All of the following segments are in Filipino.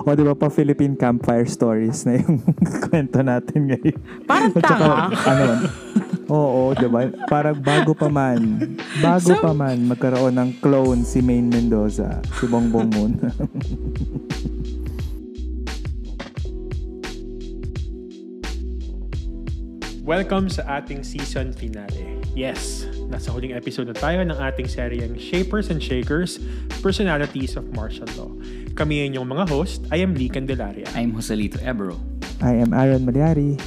O di ba pa Philippine Campfire Stories na yung kwento natin ngayon. Parang tanga. ano, oo, di ba? Parang bago pa man, bago So- pa man magkaroon ng clone si Maine Mendoza, si Bongbong Moon. Welcome sa ating season finale. Yes, nasa huling episode na tayo ng ating seryeng Shapers and Shakers, Personalities of Martial Law. Kami yung mga host. I am Lee Candelaria. I'm Joselito Ebro. I am Aaron Malyari.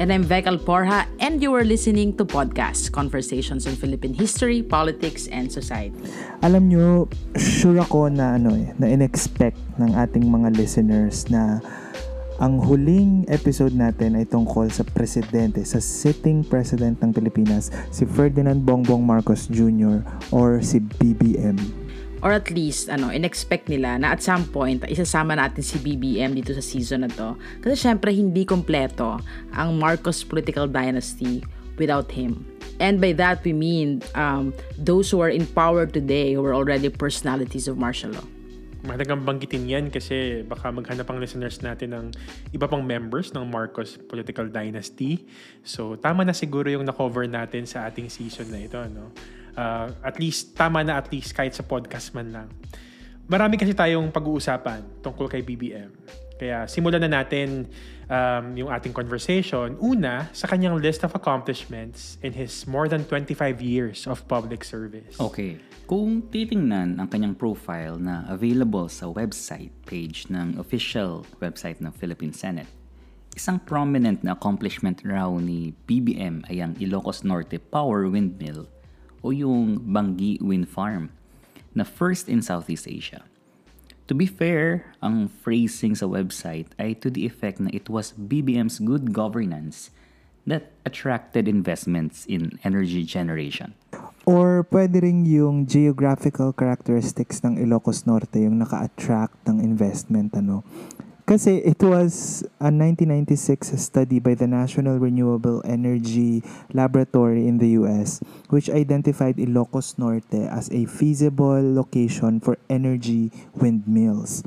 And I'm Vekal Porha, and you are listening to Podcast, Conversations on Philippine History, Politics, and Society. Alam nyo, sure ako na ano eh, na in-expect ng ating mga listeners na ang huling episode natin ay tungkol sa presidente, sa sitting president ng Pilipinas, si Ferdinand Bongbong Marcos Jr. or si BBM. Or at least, ano, in-expect nila na at some point, isasama natin si BBM dito sa season na to. Kasi syempre, hindi kompleto ang Marcos political dynasty without him. And by that, we mean um, those who are in power today who are already personalities of martial law. Mahalagang banggitin yan kasi baka maghanap ang listeners natin ng iba pang members ng Marcos Political Dynasty. So, tama na siguro yung na-cover natin sa ating season na ito. No? Uh, at least, tama na at least kahit sa podcast man lang. Marami kasi tayong pag-uusapan tungkol kay BBM. Kaya simulan na natin um, yung ating conversation. Una, sa kanyang list of accomplishments in his more than 25 years of public service. Okay, kung titingnan ang kanyang profile na available sa website page ng official website ng Philippine Senate, isang prominent na accomplishment raw ni BBM ay ang Ilocos Norte Power Windmill o yung Bangi Wind Farm na first in Southeast Asia. To be fair, ang phrasing sa website ay to the effect na it was BBM's good governance that attracted investments in energy generation. Or pwede rin yung geographical characteristics ng Ilocos Norte yung naka-attract ng investment ano. Kasi it was a 1996 study by the National Renewable Energy Laboratory in the US which identified Ilocos Norte as a feasible location for energy windmills.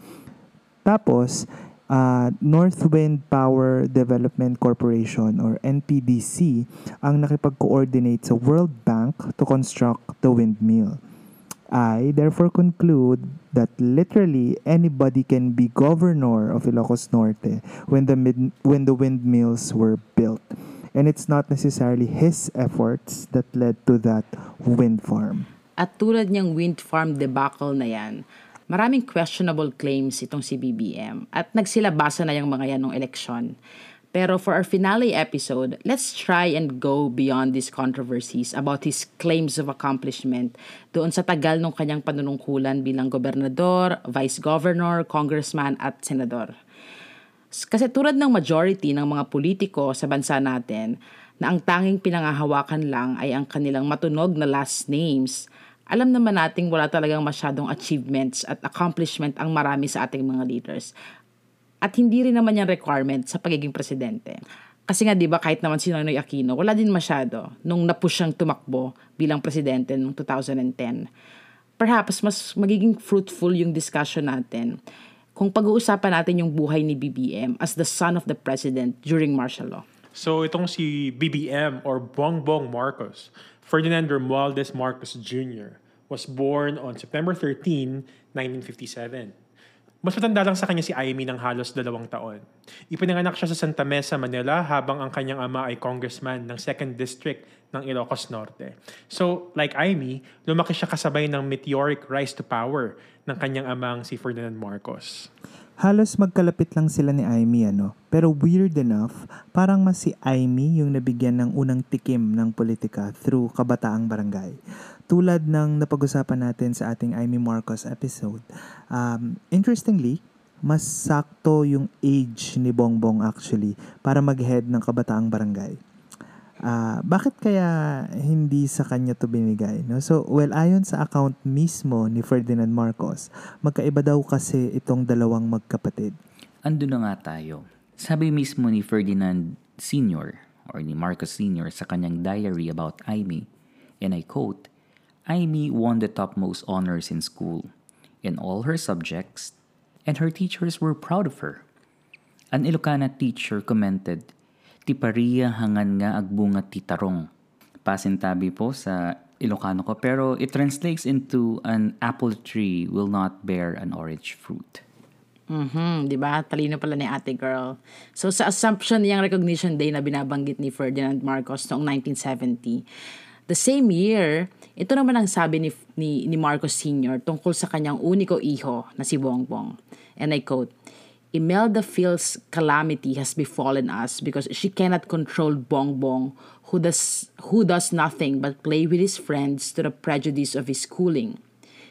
Tapos, uh, North Wind Power Development Corporation or NPDC ang nakipag-coordinate sa World Bank to construct the windmill. I therefore conclude that literally anybody can be governor of Ilocos Norte when the mid- when the windmills were built. And it's not necessarily his efforts that led to that wind farm. At tulad niyang wind farm debacle na yan, maraming questionable claims itong si BBM at nagsilabasa na yung mga yan nung eleksyon. Pero for our finale episode, let's try and go beyond these controversies about his claims of accomplishment doon sa tagal ng kanyang panunungkulan bilang gobernador, vice governor, congressman at senador. Kasi tulad ng majority ng mga politiko sa bansa natin, na ang tanging pinangahawakan lang ay ang kanilang matunog na last names, alam naman nating wala talagang masyadong achievements at accomplishment ang marami sa ating mga leaders. At hindi rin naman yung requirement sa pagiging presidente. Kasi nga 'di ba kahit naman si Noynoy Aquino, wala din masyado nung napush siyang tumakbo bilang presidente noong 2010. Perhaps mas magiging fruitful yung discussion natin kung pag-uusapan natin yung buhay ni BBM as the son of the president during martial law. So itong si BBM or Bongbong Marcos, Ferdinand Romualdez Marcos Jr. was born on September 13, 1957. Mas matanda lang sa kanya si Amy ng halos dalawang taon. Ipinanganak siya sa Santa Mesa, Manila habang ang kanyang ama ay congressman ng 2nd District ng Ilocos Norte. So, like Amy, lumaki siya kasabay ng meteoric rise to power ng kanyang amang si Ferdinand Marcos. Halos magkalapit lang sila ni Amy ano. Pero weird enough, parang mas si Amy yung nabigyan ng unang tikim ng politika through kabataang barangay. Tulad ng napag-usapan natin sa ating Amy Marcos episode. Um, interestingly, mas sakto yung age ni Bongbong actually para mag-head ng kabataang barangay. Ah, bakit kaya hindi sa kanya to binigay? No? So, well, ayon sa account mismo ni Ferdinand Marcos, magkaiba daw kasi itong dalawang magkapatid. Ando na nga tayo. Sabi mismo ni Ferdinand Sr. or ni Marcos Sr. sa kanyang diary about Amy, and I quote, Amy won the topmost honors in school. In all her subjects, and her teachers were proud of her. An Ilocana teacher commented, Ti pariya hangan nga agbunga ti tarong. Pasintabi po sa Ilocano ko, pero it translates into an apple tree will not bear an orange fruit. Mhm, 'di ba? Talino pala ni Ate Girl. So sa Assumption niyang Recognition Day na binabanggit ni Ferdinand Marcos noong 1970, the same year, ito naman ang sabi ni, ni, ni Marcos Sr. tungkol sa kanyang uniko iho na si Bongbong. And I quote, Imelda feels calamity has befallen us because she cannot control Bongbong, who does, who does nothing but play with his friends to the prejudice of his schooling.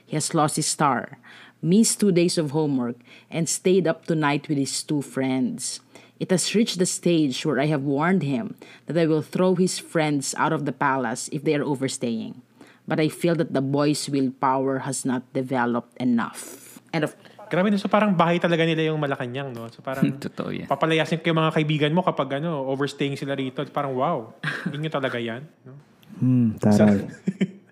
He has lost his star, missed two days of homework, and stayed up tonight with his two friends. It has reached the stage where I have warned him that I will throw his friends out of the palace if they are overstaying. But I feel that the boy's willpower has not developed enough. And of Grabe no, so parang bahay talaga nila yung Malacanang, no? So parang Totoo yan. papalayasin ko yung mga kaibigan mo kapag ano, overstaying sila rito. Parang wow, yun yung talaga yan. No? Hmm, taray.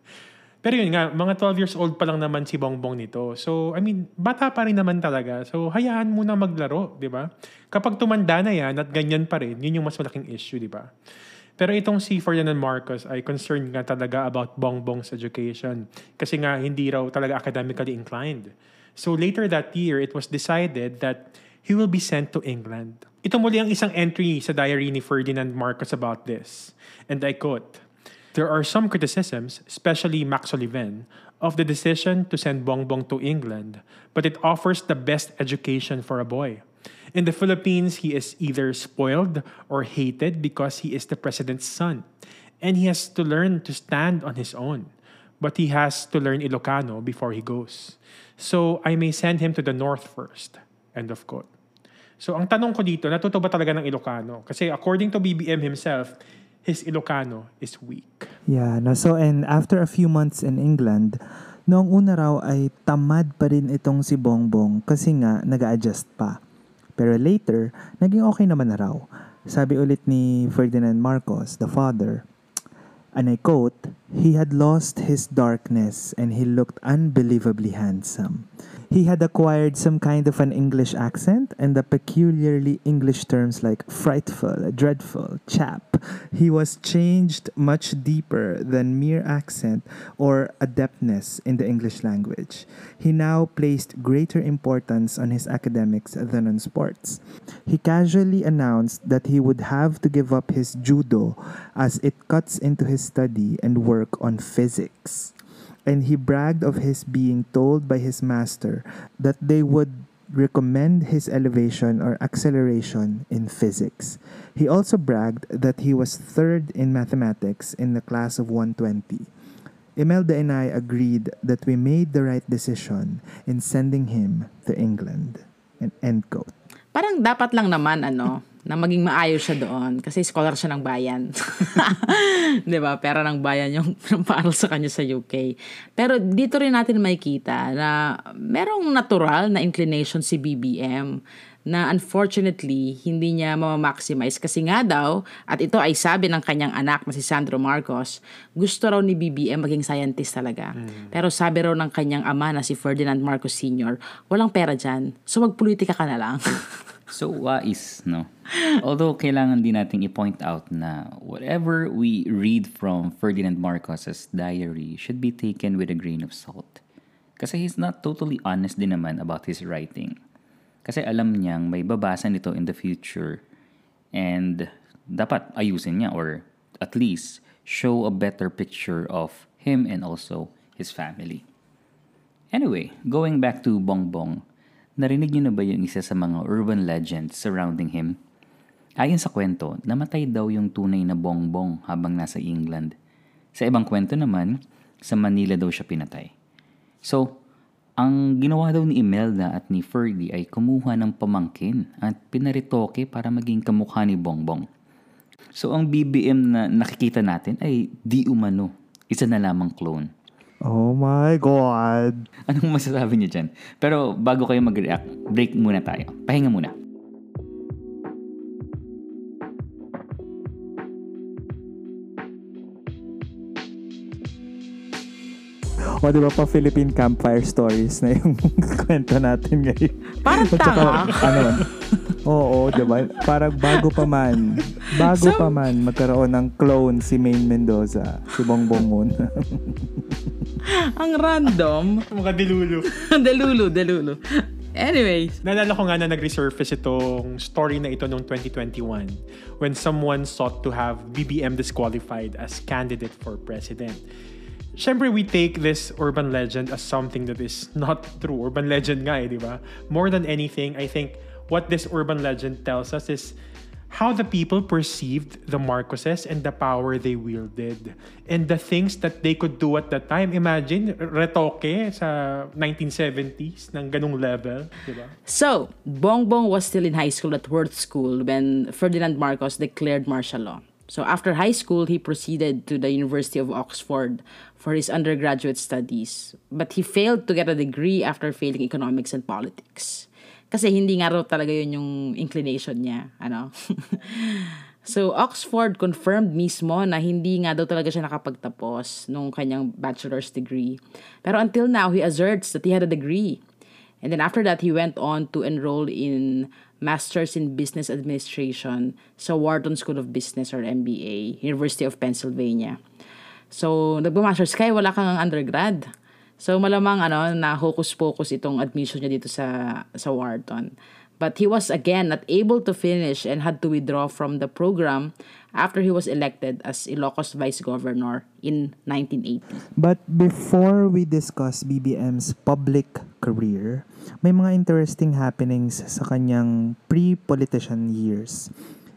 Pero yun nga, mga 12 years old pa lang naman si Bongbong nito. So, I mean, bata pa rin naman talaga. So, hayaan mo na maglaro, di ba? Kapag tumanda na yan at ganyan pa rin, yun yung mas malaking issue, di ba? Pero itong si Ferdinand Marcos ay concerned nga talaga about Bongbong's education. Kasi nga, hindi raw talaga academically inclined. So, later that year, it was decided that he will be sent to England. Ito muli ang isang entry sa diary ni Ferdinand Marcos about this. And I quote, There are some criticisms, especially Max Sullivan, of the decision to send Bongbong to England, but it offers the best education for a boy. In the Philippines, he is either spoiled or hated because he is the president's son, and he has to learn to stand on his own. But he has to learn Ilocano before he goes. So I may send him to the north first. End of quote. So ang tanong ko dito, natuto ba talaga ng Ilocano? Kasi according to BBM himself, his Ilocano is weak. Yeah, no, so and after a few months in England, noong una raw ay tamad pa rin itong si Bongbong kasi nga nag adjust pa. Pero later, naging okay naman na raw. Sabi ulit ni Ferdinand Marcos, the father, and I quote, He had lost his darkness and he looked unbelievably handsome. He had acquired some kind of an English accent and the peculiarly English terms like frightful, dreadful, chap. He was changed much deeper than mere accent or adeptness in the English language. He now placed greater importance on his academics than on sports. He casually announced that he would have to give up his judo as it cuts into his study and work on physics and he bragged of his being told by his master that they would recommend his elevation or acceleration in physics. He also bragged that he was third in mathematics in the class of 120. Imelda and I agreed that we made the right decision in sending him to England. And end quote. Parang dapat lang naman ano, na maging maayos siya doon kasi scholar siya ng bayan. 'Di ba? Pera ng bayan yung paaral sa kanya sa UK. Pero dito rin natin makikita na merong natural na inclination si BBM na unfortunately hindi niya mamamaximize kasi nga daw at ito ay sabi ng kanyang anak na si Sandro Marcos gusto raw ni BBM maging scientist talaga pero sabi raw ng kanyang ama na si Ferdinand Marcos Sr. walang pera dyan so magpolitika ka na lang So wise, no? Although kailangan din nating i-point out na whatever we read from Ferdinand Marcos's diary should be taken with a grain of salt. Kasi he's not totally honest din naman about his writing. Kasi alam niyang may babasa nito in the future and dapat ayusin niya or at least show a better picture of him and also his family. Anyway, going back to Bongbong, Narinig niyo na ba yung isa sa mga urban legends surrounding him? Ayon sa kwento, namatay daw yung tunay na bongbong habang nasa England. Sa ibang kwento naman, sa Manila daw siya pinatay. So, ang ginawa daw ni Imelda at ni Ferdy ay kumuha ng pamangkin at pinaritoke para maging kamukha ni Bongbong. So, ang BBM na nakikita natin ay di umano, isa na lamang clone. Oh my God! Anong masasabi niyo dyan? Pero bago kayo mag-react, break muna tayo. Pahinga muna. O, di ba pa Philippine Campfire Stories na yung kwento natin ngayon. Parang tanga. ano, oo, di ba? Parang bago pa man, bago So- pa man magkaroon ng clone si Maine Mendoza, si Bongbong Moon. Ang random. Mga dilulu. delulu, delulu. Anyways, Naalala ko nga na nag-resurface itong story na ito noong 2021 when someone sought to have BBM disqualified as candidate for president. Siyempre, we take this urban legend as something that is not true. Urban legend nga eh, di ba? More than anything, I think what this urban legend tells us is how the people perceived the Marcoses and the power they wielded and the things that they could do at that time. Imagine, retoke sa 1970s ng ganung level, di ba? So, Bongbong was still in high school at Worth School when Ferdinand Marcos declared martial law. So, after high school, he proceeded to the University of Oxford for his undergraduate studies. But he failed to get a degree after failing economics and politics. Kasi hindi nga raw talaga yun yung inclination niya. Ano? so, Oxford confirmed mismo na hindi nga daw talaga siya nakapagtapos nung kanyang bachelor's degree. Pero until now, he asserts that he had a degree. And then after that, he went on to enroll in Masters in Business Administration sa Wharton School of Business or MBA, University of Pennsylvania. So, nagma-masters kaya wala kang undergrad. So, malamang ano, na hocus-pocus itong admission niya dito sa, sa Wharton. But he was again not able to finish and had to withdraw from the program after he was elected as Ilocos Vice Governor in 1980. But before we discuss BBM's public career, may mga interesting happenings sa kanyang pre-politician years.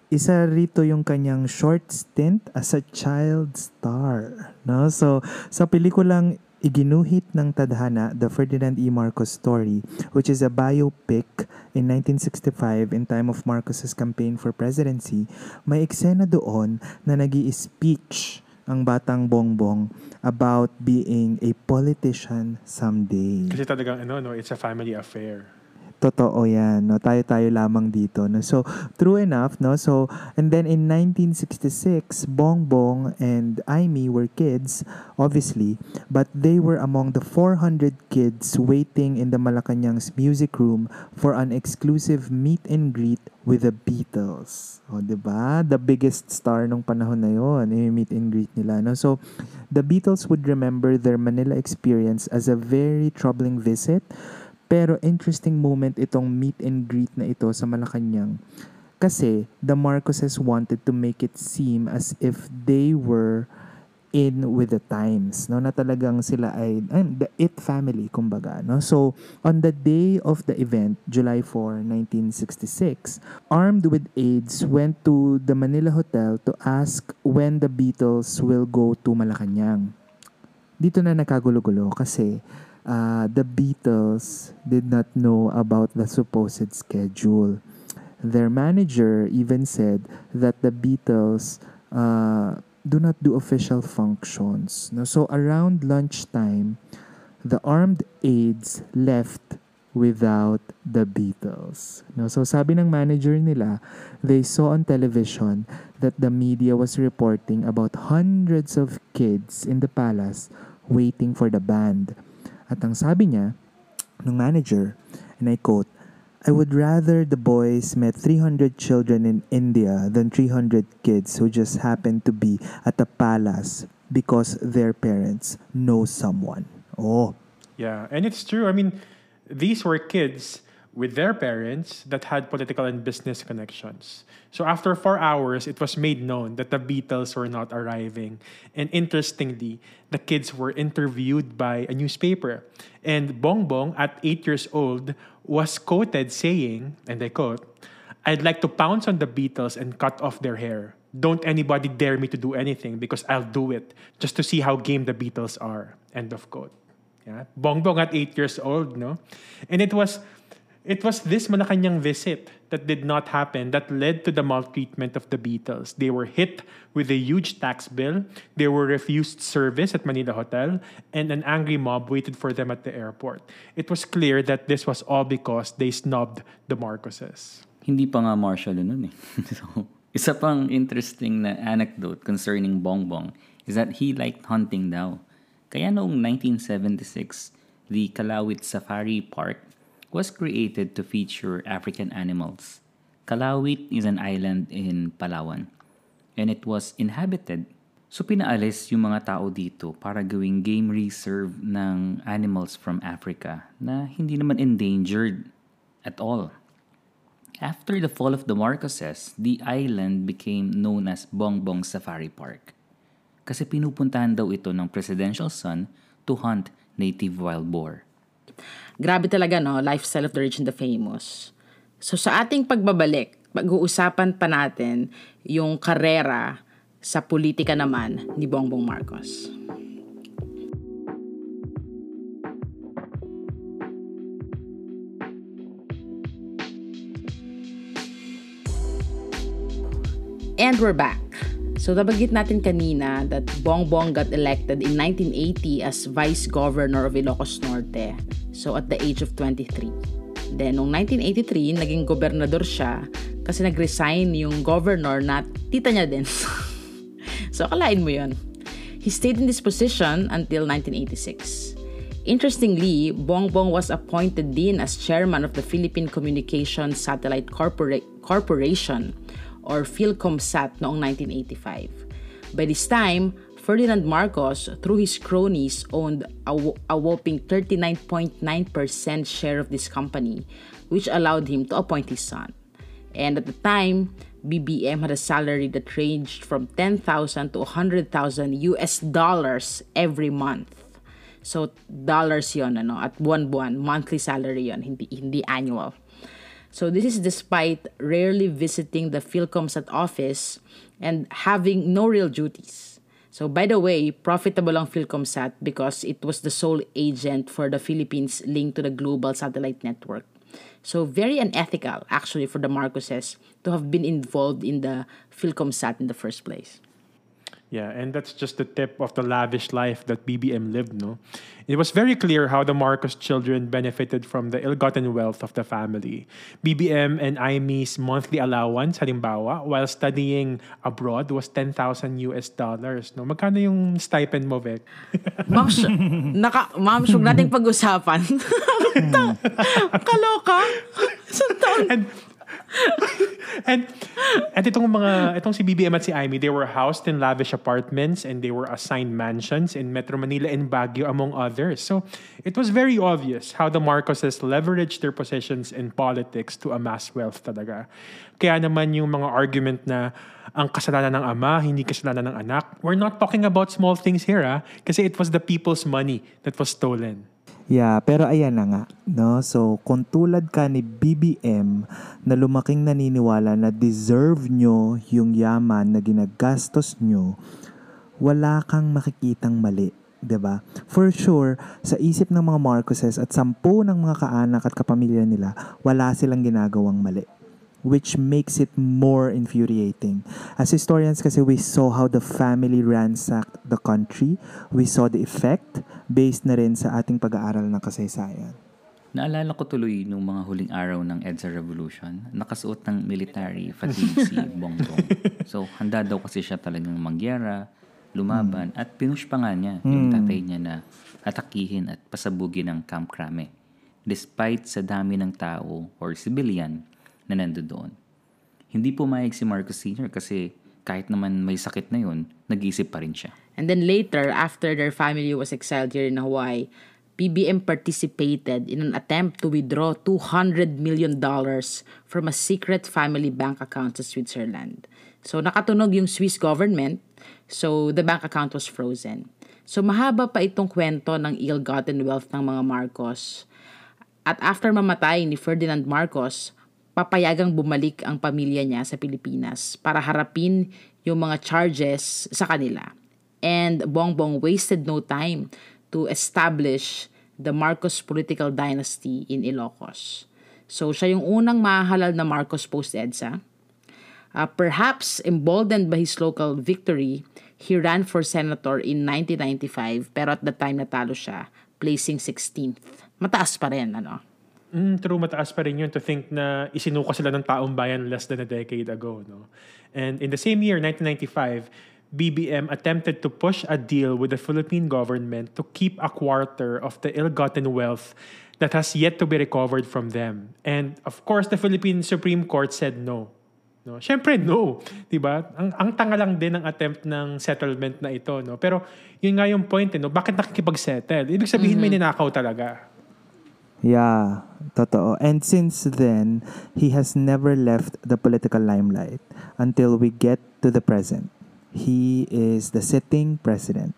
Isa rito yung kanyang short stint as a child star. No? So, sa pelikulang Iginuhit ng Tadhana, The Ferdinand E. Marcos Story, which is a biopic in 1965 in time of Marcos's campaign for presidency, may eksena doon na nag speech ang batang bongbong about being a politician someday. Kasi talagang ano, no, it's a family affair. Totoo yan, no? Tayo-tayo lamang dito, no? So, true enough, no? So, and then in 1966, Bongbong and Aimee were kids, obviously, but they were among the 400 kids waiting in the Malacanang's music room for an exclusive meet and greet with the Beatles. O, di ba? The biggest star nung panahon na yon, yung meet and greet nila, no? So, the Beatles would remember their Manila experience as a very troubling visit, pero interesting moment itong meet and greet na ito sa Malacanang. Kasi the Marcoses wanted to make it seem as if they were in with the times, no? Na talagang sila ay, ay the it family, kumbaga, no? So, on the day of the event, July 4, 1966, armed with aides went to the Manila Hotel to ask when the Beatles will go to Malacanang. Dito na nagkagulo-gulo kasi uh, the Beatles did not know about the supposed schedule. Their manager even said that the Beatles uh, do not do official functions. No? So around lunchtime, the armed aides left without the Beatles. No? So sabi ng manager nila, they saw on television that the media was reporting about hundreds of kids in the palace waiting for the band. At ang sabi niya, ng manager, and I quote, I would rather the boys met 300 children in India than 300 kids who just happen to be at the palace because their parents know someone. Oh, Yeah, and it's true. I mean, these were kids with their parents that had political and business connections. So after four hours, it was made known that the Beatles were not arriving. And interestingly, the kids were interviewed by a newspaper. And Bongbong, at eight years old, was quoted saying, and I quote, I'd like to pounce on the Beatles and cut off their hair. Don't anybody dare me to do anything because I'll do it just to see how game the Beatles are. End of quote. Yeah. Bongbong at eight years old, no? And it was it was this Malacanang visit that did not happen that led to the maltreatment of the Beatles. They were hit with a huge tax bill. They were refused service at Manila Hotel, and an angry mob waited for them at the airport. It was clear that this was all because they snubbed the Marcoses. Hindi pa nga martial nun eh. so, isa pang interesting na anecdote concerning Bongbong is that he liked hunting daw. Kaya noong 1976, the Kalawit Safari Park was created to feature African animals. Kalawit is an island in Palawan and it was inhabited. So pinaalis yung mga tao dito para gawing game reserve ng animals from Africa na hindi naman endangered at all. After the fall of the Marcoses, the island became known as Bongbong Safari Park. Kasi pinupuntahan daw ito ng presidential son to hunt native wild boar. Grabe talaga, no? Lifestyle of the rich and the famous. So sa ating pagbabalik, pag-uusapan pa natin yung karera sa politika naman ni Bongbong Marcos. And we're back. So nabanggit natin kanina that Bongbong got elected in 1980 as Vice Governor of Ilocos Norte. So at the age of 23. Then noong 1983, naging gobernador siya kasi nag-resign yung governor na tita niya din. so akalain mo yon. He stayed in this position until 1986. Interestingly, Bongbong was appointed din as chairman of the Philippine Communications Satellite Corpora- Corporation or PhilComSat noong 1985. By this time, Ferdinand Marcos, through his cronies, owned a, whopping 39.9% share of this company, which allowed him to appoint his son. And at the time, BBM had a salary that ranged from 10,000 to 100,000 US dollars every month. So, dollars yon ano, at buwan-buwan, monthly salary yon hindi, hindi annual. So this is despite rarely visiting the PhilComSat office and having no real duties. So by the way, profitable ang PhilComSat because it was the sole agent for the Philippines linked to the global satellite network. So very unethical actually for the Marcoses to have been involved in the PhilComSat in the first place. Yeah, and that's just the tip of the lavish life that BBM lived, no? It was very clear how the Marcos children benefited from the ill-gotten wealth of the family. BBM and Imie's monthly allowance, halimbawa, while studying abroad was 10,000 US dollars, no? Magkano yung stipend mo, Vic? Ma'am, naka, ma'am, nating pag-usapan. Kaloka. Isang taon. and and at itong mga itong si BBM at si Amy, they were housed in lavish apartments and they were assigned mansions in Metro Manila and Baguio among others. So it was very obvious how the Marcoses leveraged their positions in politics to amass wealth talaga. Kaya naman yung mga argument na ang kasalanan ng ama, hindi kasalanan ng anak. We're not talking about small things here, ah, kasi it was the people's money that was stolen. Yeah, pero ayan na nga, no? So, kung tulad ka ni BBM na lumaking naniniwala na deserve nyo yung yaman na ginagastos nyo, wala kang makikitang mali. 'di ba? For sure, sa isip ng mga Marcoses at sampu ng mga kaanak at kapamilya nila, wala silang ginagawang mali which makes it more infuriating. As historians kasi we saw how the family ransacked the country. We saw the effect based na rin sa ating pag-aaral ng kasaysayan. Naalala ko tuloy nung mga huling araw ng EDSA Revolution, nakasuot ng military fatigue si Bongbong. So, handa daw kasi siya talagang mangyera, lumaban, at pinush pa nga niya yung tatay niya na atakihin at pasabugin ng Camp Crame. Despite sa dami ng tao or civilian na nandoon. Hindi pumayag si Marcos Sr. kasi kahit naman may sakit na yun, nag-iisip pa rin siya. And then later, after their family was exiled here in Hawaii, PBM participated in an attempt to withdraw $200 million from a secret family bank account sa Switzerland. So nakatunog yung Swiss government, so the bank account was frozen. So mahaba pa itong kwento ng ill-gotten wealth ng mga Marcos. At after mamatay ni Ferdinand Marcos, papayagang bumalik ang pamilya niya sa Pilipinas para harapin yung mga charges sa kanila. And Bongbong wasted no time to establish the Marcos political dynasty in Ilocos. So siya yung unang mahalal na Marcos post-EDSA. Uh, perhaps emboldened by his local victory, he ran for senator in 1995 pero at the time natalo siya, placing 16th. Mataas pa rin, ano? Mm, true, mataas pa rin yun to think na isinuka sila ng taong bayan less than a decade ago. No? And in the same year, 1995, BBM attempted to push a deal with the Philippine government to keep a quarter of the ill-gotten wealth that has yet to be recovered from them. And of course, the Philippine Supreme Court said no. No, syempre no, 'di ba? Ang ang tanga lang din ng attempt ng settlement na ito, no. Pero yun nga yung point, eh, no. Bakit nakikipag-settle? Ibig sabihin may ninakaw talaga. Yeah, totoo. And since then, he has never left the political limelight until we get to the present. He is the sitting president.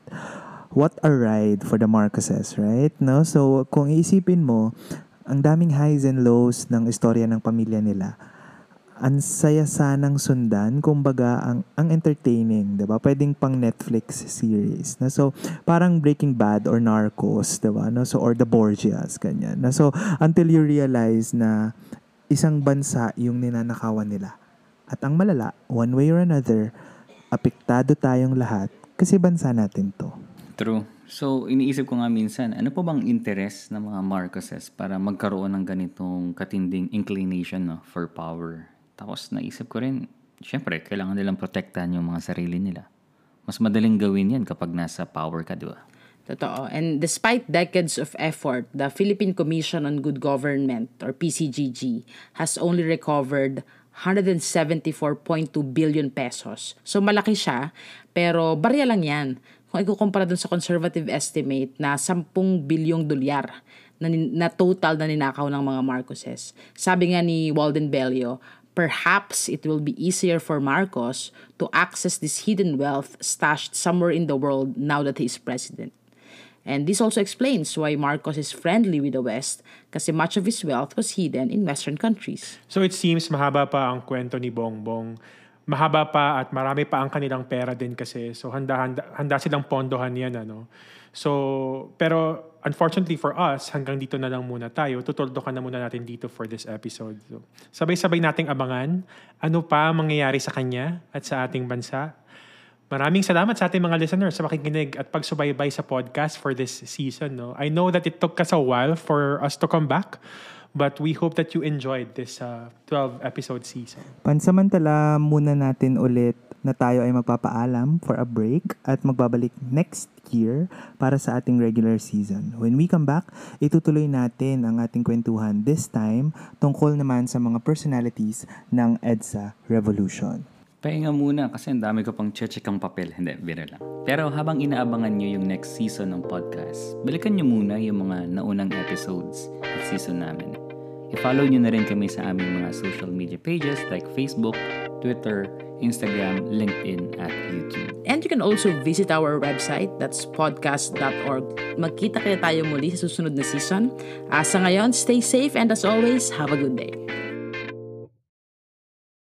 What a ride for the Marcoses, right? No? So, kung iisipin mo, ang daming highs and lows ng istorya ng pamilya nila ang saya sanang sundan, kumbaga ang ang entertaining, 'di ba? Pwedeng pang Netflix series. Na so parang Breaking Bad or Narcos, 'di ba? No so or The Borgias ganyan. Na so until you realize na isang bansa yung ninanakawan nila. At ang malala, one way or another, apektado tayong lahat kasi bansa natin 'to. True. So, iniisip ko nga minsan, ano pa bang interest ng mga Marcoses para magkaroon ng ganitong katinding inclination no, for power? Tapos naisip ko rin, syempre, kailangan nilang protektahan yung mga sarili nila. Mas madaling gawin yan kapag nasa power ka, di ba? Totoo. And despite decades of effort, the Philippine Commission on Good Government, or PCGG, has only recovered 174.2 billion pesos. So malaki siya, pero barya lang yan. Kung ikukumpara dun sa conservative estimate na 10 bilyong dolyar na, na total na ninakaw ng mga Marcoses. Sabi nga ni Walden Bellio, perhaps it will be easier for Marcos to access this hidden wealth stashed somewhere in the world now that he is president. And this also explains why Marcos is friendly with the West kasi much of his wealth was hidden in Western countries. So it seems mahaba pa ang kwento ni Bongbong. Mahaba pa at marami pa ang kanilang pera din kasi. So handa, handa, handa silang pondohan yan. Ano? So, pero unfortunately for us, hanggang dito na lang muna tayo. Tutuldo ka na muna natin dito for this episode. So, sabay-sabay nating abangan ano pa mangyayari sa kanya at sa ating bansa. Maraming salamat sa ating mga listeners sa makikinig at pagsubaybay sa podcast for this season. No? I know that it took us a while for us to come back, but we hope that you enjoyed this uh, 12-episode season. Pansamantala muna natin ulit na tayo ay magpapaalam for a break at magbabalik next year para sa ating regular season. When we come back, itutuloy natin ang ating kwentuhan this time tungkol naman sa mga personalities ng EDSA Revolution. Pahinga muna kasi ang dami ko pang check ang papel. Hindi, biro lang. Pero habang inaabangan nyo yung next season ng podcast, balikan nyo muna yung mga naunang episodes at season namin. I-follow nyo na rin kami sa aming mga social media pages like Facebook, Twitter, Instagram, LinkedIn, at YouTube. And you can also visit our website, that's podcast.org. Magkita kaya tayo muli sa susunod na season. Uh, sa ngayon, stay safe and as always, have a good day.